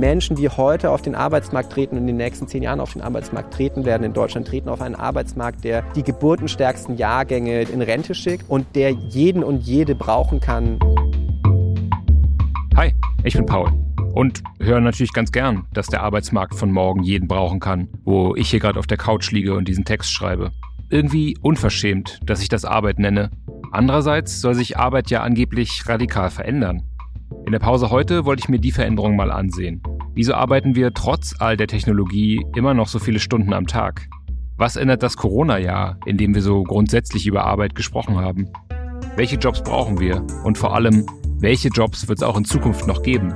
Menschen, die heute auf den Arbeitsmarkt treten und in den nächsten zehn Jahren auf den Arbeitsmarkt treten werden in Deutschland, treten auf einen Arbeitsmarkt, der die geburtenstärksten Jahrgänge in Rente schickt und der jeden und jede brauchen kann. Hi, ich bin Paul und höre natürlich ganz gern, dass der Arbeitsmarkt von morgen jeden brauchen kann, wo ich hier gerade auf der Couch liege und diesen Text schreibe. Irgendwie unverschämt, dass ich das Arbeit nenne. Andererseits soll sich Arbeit ja angeblich radikal verändern. In der Pause heute wollte ich mir die Veränderung mal ansehen. Wieso arbeiten wir trotz all der Technologie immer noch so viele Stunden am Tag? Was ändert das Corona-Jahr, in dem wir so grundsätzlich über Arbeit gesprochen haben? Welche Jobs brauchen wir? Und vor allem, welche Jobs wird es auch in Zukunft noch geben?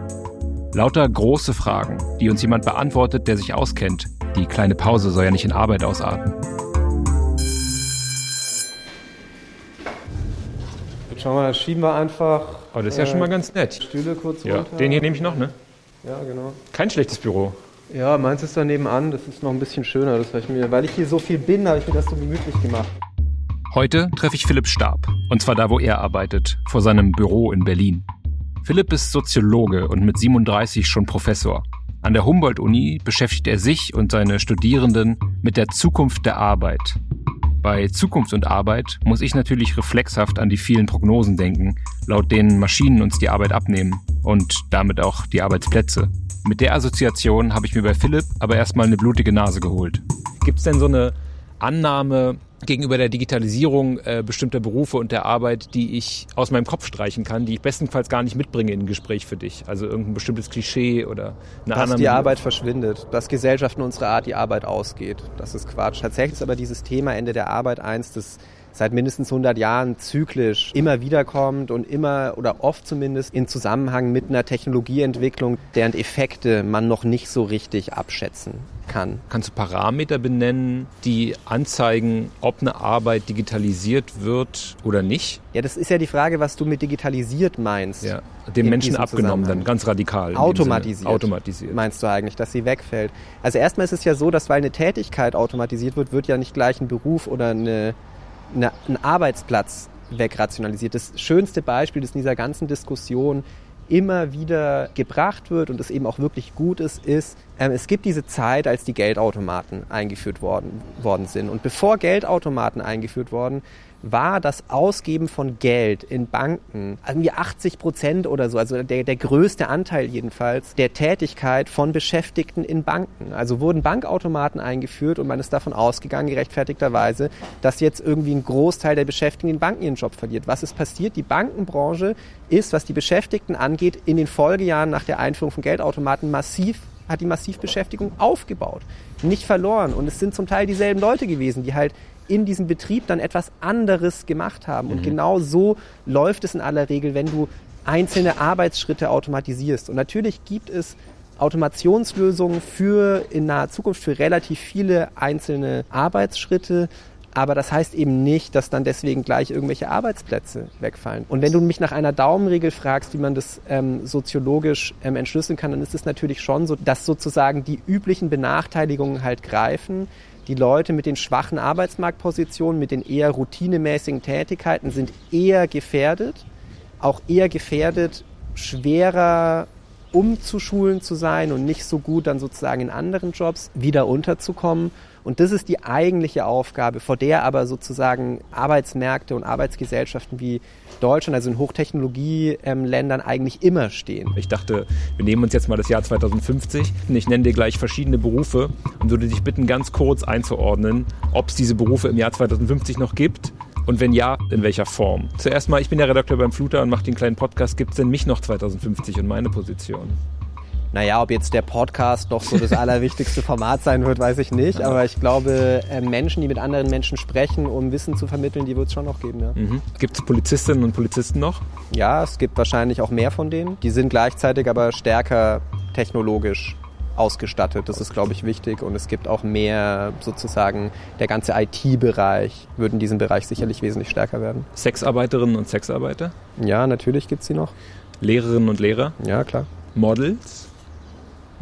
Lauter große Fragen, die uns jemand beantwortet, der sich auskennt. Die kleine Pause soll ja nicht in Arbeit ausarten. Jetzt schauen wir, das schieben wir einfach. Aber das ist ja äh, schon mal ganz nett. Stühle kurz ja. runter. Den hier nehme ich noch, ne? Ja, genau. Kein schlechtes Büro. Ja, meins ist da nebenan, das ist noch ein bisschen schöner. Das ich mir, weil ich hier so viel bin, habe ich mir das so gemütlich gemacht. Heute treffe ich Philipp Stab. Und zwar da, wo er arbeitet, vor seinem Büro in Berlin. Philipp ist Soziologe und mit 37 schon Professor. An der Humboldt-Uni beschäftigt er sich und seine Studierenden mit der Zukunft der Arbeit. Bei Zukunft und Arbeit muss ich natürlich reflexhaft an die vielen Prognosen denken, laut denen Maschinen uns die Arbeit abnehmen und damit auch die Arbeitsplätze. Mit der Assoziation habe ich mir bei Philipp aber erstmal eine blutige Nase geholt. Gibt es denn so eine Annahme gegenüber der Digitalisierung äh, bestimmter Berufe und der Arbeit, die ich aus meinem Kopf streichen kann, die ich bestenfalls gar nicht mitbringe in ein Gespräch für dich. Also irgendein bestimmtes Klischee oder eine Dass die Arbeit verschwindet, dass Gesellschaften unserer Art die Arbeit ausgeht. Das ist Quatsch. Tatsächlich ist aber dieses Thema Ende der Arbeit eins, das seit mindestens 100 Jahren zyklisch immer wieder kommt und immer oder oft zumindest in Zusammenhang mit einer Technologieentwicklung, deren Effekte man noch nicht so richtig abschätzen kann. Kannst du Parameter benennen, die anzeigen, ob eine Arbeit digitalisiert wird oder nicht? Ja, das ist ja die Frage, was du mit digitalisiert meinst. Ja, dem Menschen abgenommen dann, ganz radikal. Automatisiert. Automatisiert. Meinst du eigentlich, dass sie wegfällt? Also erstmal ist es ja so, dass weil eine Tätigkeit automatisiert wird, wird ja nicht gleich ein Beruf oder eine eine, einen Arbeitsplatz wegrationalisiert. Das schönste Beispiel, das in dieser ganzen Diskussion immer wieder gebracht wird und es eben auch wirklich gut ist, ist, ähm, es gibt diese Zeit, als die Geldautomaten eingeführt worden, worden sind. Und bevor Geldautomaten eingeführt worden, war das Ausgeben von Geld in Banken irgendwie 80 Prozent oder so, also der, der größte Anteil jedenfalls der Tätigkeit von Beschäftigten in Banken. Also wurden Bankautomaten eingeführt und man ist davon ausgegangen, gerechtfertigterweise, dass jetzt irgendwie ein Großteil der Beschäftigten in Banken ihren Job verliert. Was ist passiert? Die Bankenbranche ist, was die Beschäftigten angeht, in den Folgejahren nach der Einführung von Geldautomaten massiv hat die Massivbeschäftigung aufgebaut, nicht verloren. Und es sind zum Teil dieselben Leute gewesen, die halt in diesem Betrieb dann etwas anderes gemacht haben. Und mhm. genau so läuft es in aller Regel, wenn du einzelne Arbeitsschritte automatisierst. Und natürlich gibt es Automationslösungen für in naher Zukunft für relativ viele einzelne Arbeitsschritte. Aber das heißt eben nicht, dass dann deswegen gleich irgendwelche Arbeitsplätze wegfallen. Und wenn du mich nach einer Daumenregel fragst, wie man das ähm, soziologisch ähm, entschlüsseln kann, dann ist es natürlich schon so, dass sozusagen die üblichen Benachteiligungen halt greifen die Leute mit den schwachen Arbeitsmarktpositionen, mit den eher routinemäßigen Tätigkeiten sind eher gefährdet, auch eher gefährdet, schwerer umzuschulen zu sein und nicht so gut dann sozusagen in anderen Jobs wieder unterzukommen. Und das ist die eigentliche Aufgabe, vor der aber sozusagen Arbeitsmärkte und Arbeitsgesellschaften wie Deutschland, also in Hochtechnologieländern, eigentlich immer stehen. Ich dachte, wir nehmen uns jetzt mal das Jahr 2050 und ich nenne dir gleich verschiedene Berufe und würde dich bitten, ganz kurz einzuordnen, ob es diese Berufe im Jahr 2050 noch gibt und wenn ja, in welcher Form? Zuerst mal, ich bin der Redakteur beim Fluter und mache den kleinen Podcast. Gibt es denn mich noch 2050 und meine Position? Naja, ob jetzt der Podcast doch so das allerwichtigste Format sein wird, weiß ich nicht. Aber ich glaube, äh, Menschen, die mit anderen Menschen sprechen, um Wissen zu vermitteln, die wird es schon noch geben. Ja. Mhm. Gibt es Polizistinnen und Polizisten noch? Ja, es gibt wahrscheinlich auch mehr von denen. Die sind gleichzeitig aber stärker technologisch ausgestattet. Das ist, glaube ich, wichtig. Und es gibt auch mehr sozusagen, der ganze IT-Bereich würde in diesem Bereich sicherlich wesentlich stärker werden. Sexarbeiterinnen und Sexarbeiter? Ja, natürlich gibt es sie noch. Lehrerinnen und Lehrer? Ja, klar. Models?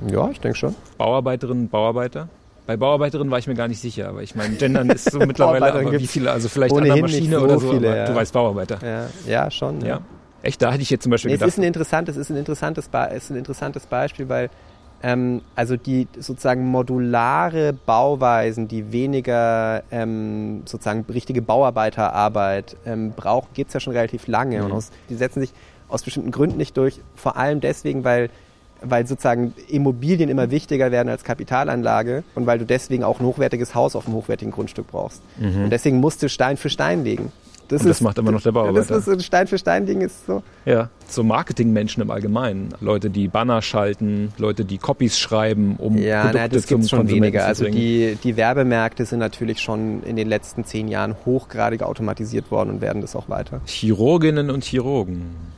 Ja, ich denke schon. Bauarbeiterinnen und Bauarbeiter? Bei Bauarbeiterinnen war ich mir gar nicht sicher, aber ich meine, Gendern ist so mittlerweile, aber wie viele, also vielleicht an der Maschine so oder so, viele, ja. du weißt Bauarbeiter. Ja, ja schon. Ja. ja. Echt, da hätte ich jetzt zum Beispiel nee, gedacht. Es ist ein interessantes, ist ein interessantes, ist ein interessantes Beispiel, weil Ähm, also die sozusagen modulare Bauweisen, die weniger ähm, sozusagen richtige Bauarbeiterarbeit ähm, brauchen, gibt es ja schon relativ lange. Mhm. Und aus, die setzen sich aus bestimmten Gründen nicht durch. Vor allem deswegen, weil weil sozusagen Immobilien immer wichtiger werden als Kapitalanlage und weil du deswegen auch ein hochwertiges Haus auf einem hochwertigen Grundstück brauchst. Mhm. Und deswegen musst du Stein für Stein legen. Das, und das ist, macht immer noch der Bauarbeiter. Das ist ein Stein für Stein Ding ist so. Ja, so Marketingmenschen im Allgemeinen, Leute, die Banner schalten, Leute, die Copies schreiben, um ja, Produkte na, das gibt's schon weniger. Also die die Werbemärkte sind natürlich schon in den letzten zehn Jahren hochgradig automatisiert worden und werden das auch weiter. Chirurginnen und Chirurgen.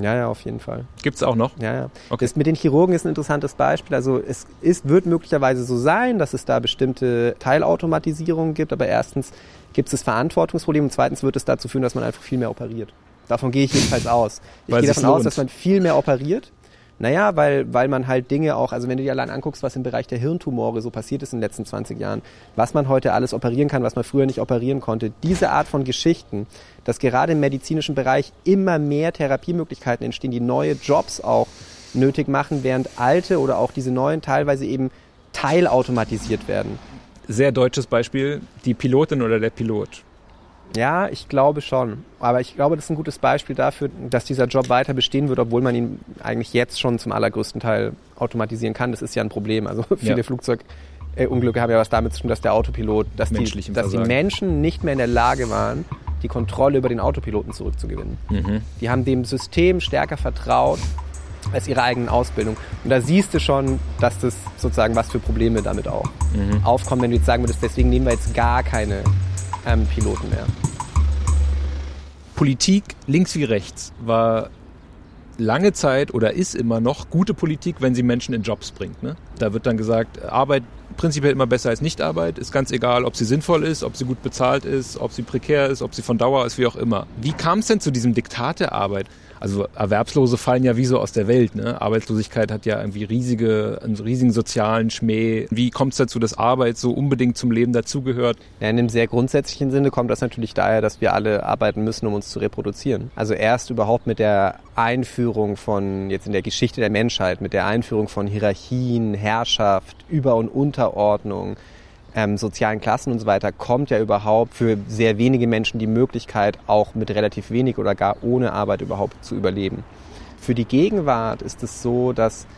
Ja, ja, auf jeden Fall. Gibt es auch noch? Ja, ja. Okay. Das mit den Chirurgen ist ein interessantes Beispiel. Also es ist, wird möglicherweise so sein, dass es da bestimmte Teilautomatisierungen gibt, aber erstens gibt es das Verantwortungsproblem und zweitens wird es dazu führen, dass man einfach viel mehr operiert. Davon gehe ich jedenfalls aus. Ich gehe davon aus, dass man viel mehr operiert. Naja, weil, weil man halt Dinge auch, also wenn du dir allein anguckst, was im Bereich der Hirntumore so passiert ist in den letzten 20 Jahren, was man heute alles operieren kann, was man früher nicht operieren konnte, diese Art von Geschichten, dass gerade im medizinischen Bereich immer mehr Therapiemöglichkeiten entstehen, die neue Jobs auch nötig machen, während alte oder auch diese neuen teilweise eben teilautomatisiert werden sehr deutsches Beispiel, die Pilotin oder der Pilot. Ja, ich glaube schon. Aber ich glaube, das ist ein gutes Beispiel dafür, dass dieser Job weiter bestehen wird, obwohl man ihn eigentlich jetzt schon zum allergrößten Teil automatisieren kann. Das ist ja ein Problem. Also viele ja. Flugzeugunglücke haben ja was damit zu tun, dass der Autopilot, dass, die, dass die Menschen nicht mehr in der Lage waren, die Kontrolle über den Autopiloten zurückzugewinnen. Mhm. Die haben dem System stärker vertraut als ihre eigenen Ausbildung. Und da siehst du schon, dass das sozusagen was für Probleme damit auch mhm. aufkommen, wenn du jetzt sagen würdest, deswegen nehmen wir jetzt gar keine ähm, Piloten mehr. Politik links wie rechts war lange Zeit oder ist immer noch gute Politik, wenn sie Menschen in Jobs bringt. Ne? Da wird dann gesagt, Arbeit prinzipiell immer besser als Nichtarbeit. Ist ganz egal, ob sie sinnvoll ist, ob sie gut bezahlt ist, ob sie prekär ist, ob sie von Dauer ist, wie auch immer. Wie kam es denn zu diesem Diktat der Arbeit? Also Erwerbslose fallen ja wie so aus der Welt. Ne? Arbeitslosigkeit hat ja irgendwie riesige, einen riesigen sozialen Schmäh. Wie kommt es dazu, dass Arbeit so unbedingt zum Leben dazugehört? Ja, in einem sehr grundsätzlichen Sinne kommt das natürlich daher, dass wir alle arbeiten müssen, um uns zu reproduzieren. Also erst überhaupt mit der Einführung von, jetzt in der Geschichte der Menschheit, mit der Einführung von Hierarchien, Herrschaft, Über- und Unterordnung, ähm, sozialen Klassen und so weiter kommt ja überhaupt für sehr wenige Menschen die Möglichkeit, auch mit relativ wenig oder gar ohne Arbeit überhaupt zu überleben. Für die Gegenwart ist es so, dass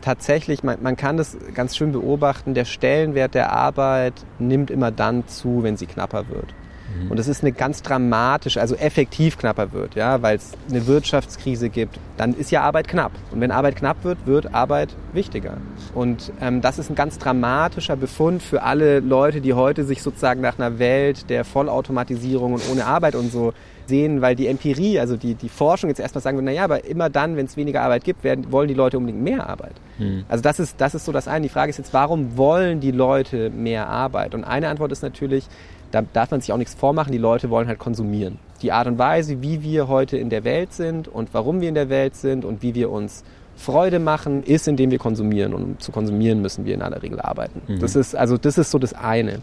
tatsächlich, man, man kann das ganz schön beobachten, der Stellenwert der Arbeit nimmt immer dann zu, wenn sie knapper wird. Mhm. Und es ist eine ganz dramatische, also effektiv knapper wird, ja, weil es eine Wirtschaftskrise gibt, dann ist ja Arbeit knapp. Und wenn Arbeit knapp wird, wird Arbeit wichtiger. Und ähm, das ist ein ganz dramatischer Befund für alle Leute, die heute sich sozusagen nach einer Welt der Vollautomatisierung und ohne Arbeit und so sehen, weil die Empirie, also die, die Forschung jetzt erstmal sagen, naja, aber immer dann, wenn es weniger Arbeit gibt, werden, wollen die Leute unbedingt mehr Arbeit. Hm. Also das ist, das ist so das eine. Die Frage ist jetzt, warum wollen die Leute mehr Arbeit? Und eine Antwort ist natürlich, da darf man sich auch nichts vormachen, die Leute wollen halt konsumieren. Die Art und Weise, wie wir heute in der Welt sind und warum wir in der Welt sind und wie wir uns Freude machen, ist, indem wir konsumieren. Und um zu konsumieren, müssen wir in aller Regel arbeiten. Mhm. Das ist, also das ist so das eine.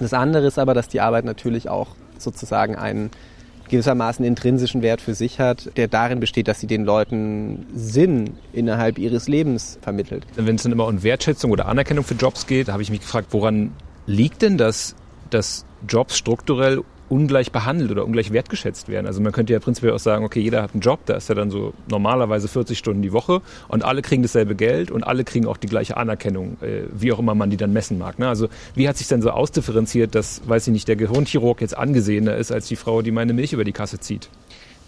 Das andere ist aber, dass die Arbeit natürlich auch sozusagen einen gewissermaßen intrinsischen Wert für sich hat, der darin besteht, dass sie den Leuten Sinn innerhalb ihres Lebens vermittelt. Wenn es dann immer um Wertschätzung oder Anerkennung für Jobs geht, habe ich mich gefragt, woran liegt denn das, dass Jobs strukturell ungleich behandelt oder ungleich wertgeschätzt werden. Also man könnte ja prinzipiell auch sagen, okay, jeder hat einen Job, da ist ja dann so normalerweise 40 Stunden die Woche und alle kriegen dasselbe Geld und alle kriegen auch die gleiche Anerkennung, äh, wie auch immer man die dann messen mag. Ne? Also wie hat sich denn so ausdifferenziert, dass, weiß ich nicht, der Gehirnchirurg jetzt angesehener ist als die Frau, die meine Milch über die Kasse zieht?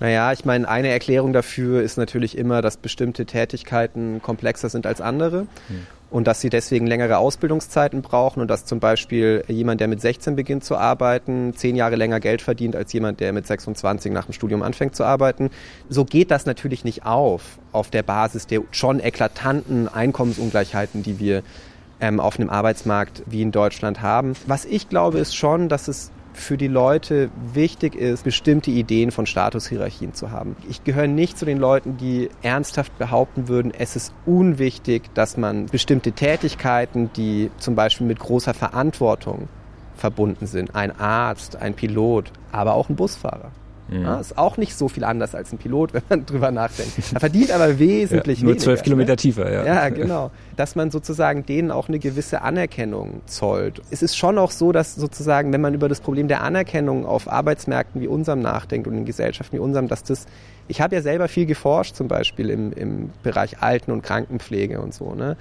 Naja, ich meine, eine Erklärung dafür ist natürlich immer, dass bestimmte Tätigkeiten komplexer sind als andere. Hm und dass sie deswegen längere Ausbildungszeiten brauchen und dass zum Beispiel jemand, der mit 16 beginnt zu arbeiten, zehn Jahre länger Geld verdient als jemand, der mit 26 nach dem Studium anfängt zu arbeiten. So geht das natürlich nicht auf, auf der Basis der schon eklatanten Einkommensungleichheiten, die wir ähm, auf einem Arbeitsmarkt wie in Deutschland haben. Was ich glaube, ist schon, dass es für die Leute wichtig ist, bestimmte Ideen von Statushierarchien zu haben. Ich gehöre nicht zu den Leuten, die ernsthaft behaupten würden, es ist unwichtig, dass man bestimmte Tätigkeiten, die zum Beispiel mit großer Verantwortung verbunden sind, ein Arzt, ein Pilot, aber auch ein Busfahrer, Mhm. Ja, ist auch nicht so viel anders als ein Pilot, wenn man drüber nachdenkt. Er verdient aber wesentlich ja, nur zwölf Kilometer ne? tiefer, ja. Ja, genau. Dass man sozusagen denen auch eine gewisse Anerkennung zollt. Es ist schon auch so, dass sozusagen, wenn man über das Problem der Anerkennung auf Arbeitsmärkten wie unserem nachdenkt und in Gesellschaften wie unserem, dass das ich habe ja selber viel geforscht, zum Beispiel im, im Bereich Alten- und Krankenpflege und so. Ne?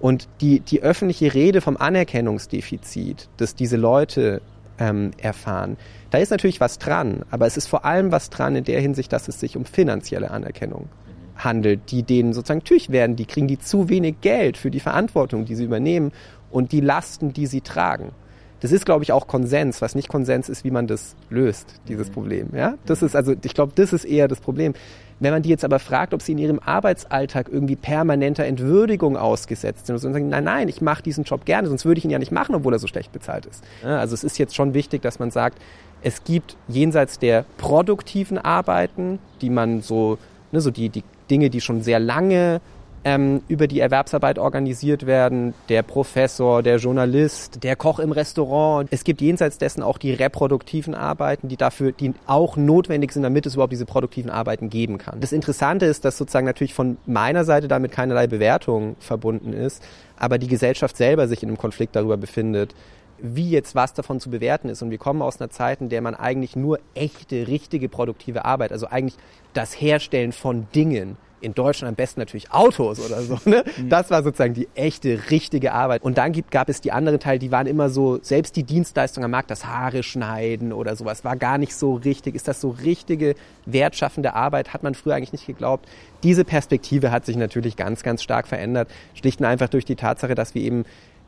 Und die, die öffentliche Rede vom Anerkennungsdefizit, das diese Leute ähm, erfahren, da ist natürlich was dran, aber es ist vor allem was dran in der Hinsicht, dass es sich um finanzielle Anerkennung handelt, die denen sozusagen natürlich werden, die kriegen die zu wenig Geld für die Verantwortung, die sie übernehmen und die Lasten, die sie tragen. Das ist, glaube ich, auch Konsens. Was nicht Konsens ist, wie man das löst, dieses mhm. Problem. Ja, das ist also, ich glaube, das ist eher das Problem. Wenn man die jetzt aber fragt, ob sie in ihrem Arbeitsalltag irgendwie permanenter Entwürdigung ausgesetzt sind und sagen, nein, nein, ich mache diesen Job gerne, sonst würde ich ihn ja nicht machen, obwohl er so schlecht bezahlt ist. Also es ist jetzt schon wichtig, dass man sagt, es gibt jenseits der produktiven Arbeiten, die man so, ne, so die, die Dinge, die schon sehr lange ähm, über die Erwerbsarbeit organisiert werden, der Professor, der Journalist, der Koch im Restaurant. Es gibt jenseits dessen auch die reproduktiven Arbeiten, die dafür, die auch notwendig sind, damit es überhaupt diese produktiven Arbeiten geben kann. Das Interessante ist, dass sozusagen natürlich von meiner Seite damit keinerlei Bewertung verbunden ist, aber die Gesellschaft selber sich in einem Konflikt darüber befindet, wie jetzt was davon zu bewerten ist. Und wir kommen aus einer Zeit, in der man eigentlich nur echte, richtige, produktive Arbeit, also eigentlich das Herstellen von Dingen, in Deutschland am besten natürlich Autos oder so. Ne? Mhm. Das war sozusagen die echte, richtige Arbeit. Und dann gibt, gab es die anderen Teile, die waren immer so, selbst die Dienstleistung am Markt, das Haare schneiden oder sowas, war gar nicht so richtig. Ist das so richtige, wertschaffende Arbeit? Hat man früher eigentlich nicht geglaubt. Diese Perspektive hat sich natürlich ganz, ganz stark verändert. Schlicht und einfach durch die Tatsache, dass wir eben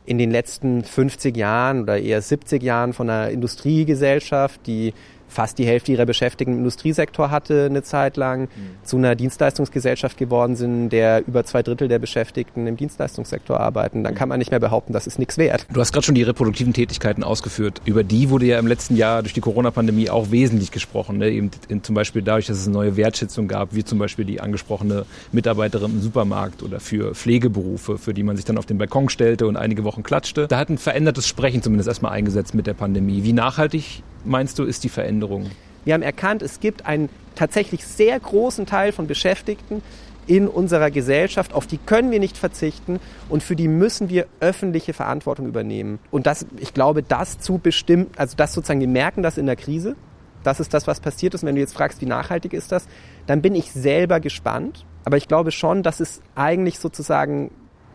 in den letzten 50 Jahren oder eher 70 Jahren von einer Industriegesellschaft, die fast die Hälfte ihrer Beschäftigten im Industriesektor hatte eine Zeit lang, mhm. zu einer Dienstleistungsgesellschaft geworden sind, der über zwei Drittel der Beschäftigten im Dienstleistungssektor arbeiten, dann kann man nicht mehr behaupten, das ist nichts wert. Du hast gerade schon die reproduktiven Tätigkeiten ausgeführt. Über die wurde ja im letzten Jahr durch die Corona-Pandemie auch wesentlich gesprochen. Ne? Eben zum Beispiel dadurch, dass es eine neue Wertschätzung gab, wie zum Beispiel die angesprochene Mitarbeiterin im Supermarkt oder für Pflegeberufe, für die man sich dann auf den Balkon stellte und einige Wochen klatschte. Da hat ein verändertes Sprechen zumindest erstmal eingesetzt mit der Pandemie. Wie nachhaltig meinst du, ist die Veränderung? Wir haben erkannt, es gibt einen tatsächlich sehr großen Teil von Beschäftigten in unserer Gesellschaft, auf die können wir nicht verzichten und für die müssen wir öffentliche Verantwortung übernehmen. Und das, ich glaube, das zu bestimmt, also das sozusagen, wir merken das in der Krise. Das ist das, was passiert ist. Und wenn du jetzt fragst, wie nachhaltig ist das, dann bin ich selber gespannt. Aber ich glaube schon, dass es eigentlich sozusagen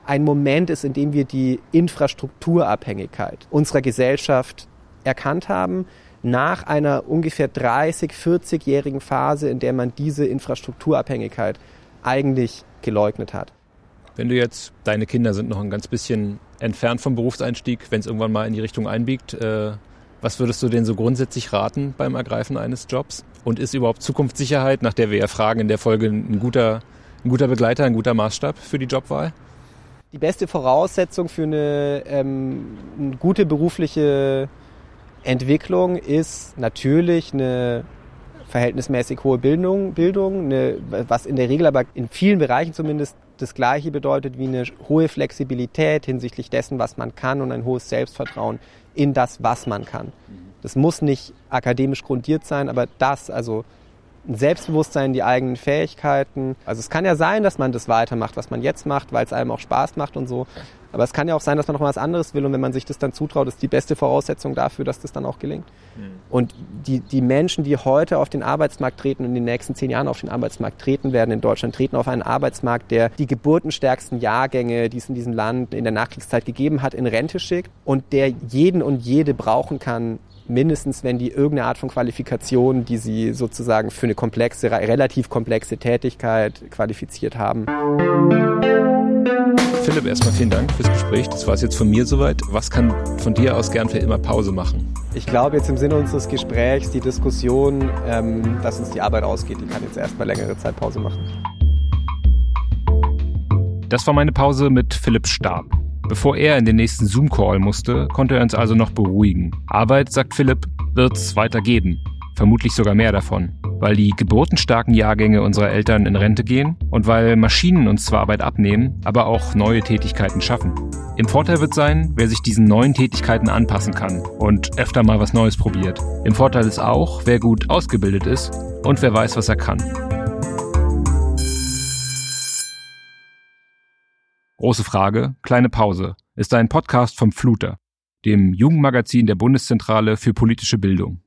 ein Moment ist, in dem wir die Infrastrukturabhängigkeit unserer Gesellschaft erkannt haben, nach einer ungefähr 30, 40-jährigen Phase, in der man diese Infrastrukturabhängigkeit eigentlich geleugnet hat. Wenn du jetzt, deine Kinder sind noch ein ganz bisschen entfernt vom Berufseinstieg, wenn es irgendwann mal in die Richtung einbiegt, äh, was würdest du denen so grundsätzlich raten beim Ergreifen eines Jobs? Und ist überhaupt Zukunftssicherheit, nach der wir ja fragen, in der Folge ein guter, ein guter Begleiter, ein guter Maßstab für die Jobwahl? Die beste Voraussetzung für eine, ähm, eine gute berufliche Entwicklung ist natürlich eine verhältnismäßig hohe Bildung, Bildung eine, was in der Regel aber in vielen Bereichen zumindest das Gleiche bedeutet wie eine hohe Flexibilität hinsichtlich dessen, was man kann und ein hohes Selbstvertrauen in das, was man kann. Das muss nicht akademisch grundiert sein, aber das, also Selbstbewusstsein, die eigenen Fähigkeiten. Also es kann ja sein, dass man das weitermacht, was man jetzt macht, weil es einem auch Spaß macht und so. Aber es kann ja auch sein, dass man noch mal was anderes will und wenn man sich das dann zutraut, ist die beste Voraussetzung dafür, dass das dann auch gelingt. Mhm. Und die, die Menschen, die heute auf den Arbeitsmarkt treten und in den nächsten zehn Jahren auf den Arbeitsmarkt treten werden in Deutschland, treten auf einen Arbeitsmarkt, der die geburtenstärksten Jahrgänge, die es in diesem Land in der Nachkriegszeit gegeben hat, in Rente schickt und der jeden und jede brauchen kann, mindestens wenn die irgendeine Art von Qualifikation, die sie sozusagen für eine komplexe, relativ komplexe Tätigkeit qualifiziert haben. Philipp, erstmal vielen Dank fürs Gespräch. Das war es jetzt von mir soweit. Was kann von dir aus gern für immer Pause machen? Ich glaube jetzt im Sinne unseres Gesprächs, die Diskussion, ähm, dass uns die Arbeit ausgeht, die kann jetzt erstmal längere Zeit Pause machen. Das war meine Pause mit Philipp Stab. Bevor er in den nächsten Zoom-Call musste, konnte er uns also noch beruhigen. Arbeit, sagt Philipp, wird es weiter geben. Vermutlich sogar mehr davon weil die geburtenstarken Jahrgänge unserer Eltern in Rente gehen und weil Maschinen uns zwar Arbeit abnehmen, aber auch neue Tätigkeiten schaffen. Im Vorteil wird sein, wer sich diesen neuen Tätigkeiten anpassen kann und öfter mal was Neues probiert. Im Vorteil ist auch, wer gut ausgebildet ist und wer weiß, was er kann. Große Frage, kleine Pause ist ein Podcast vom Fluter, dem Jugendmagazin der Bundeszentrale für politische Bildung.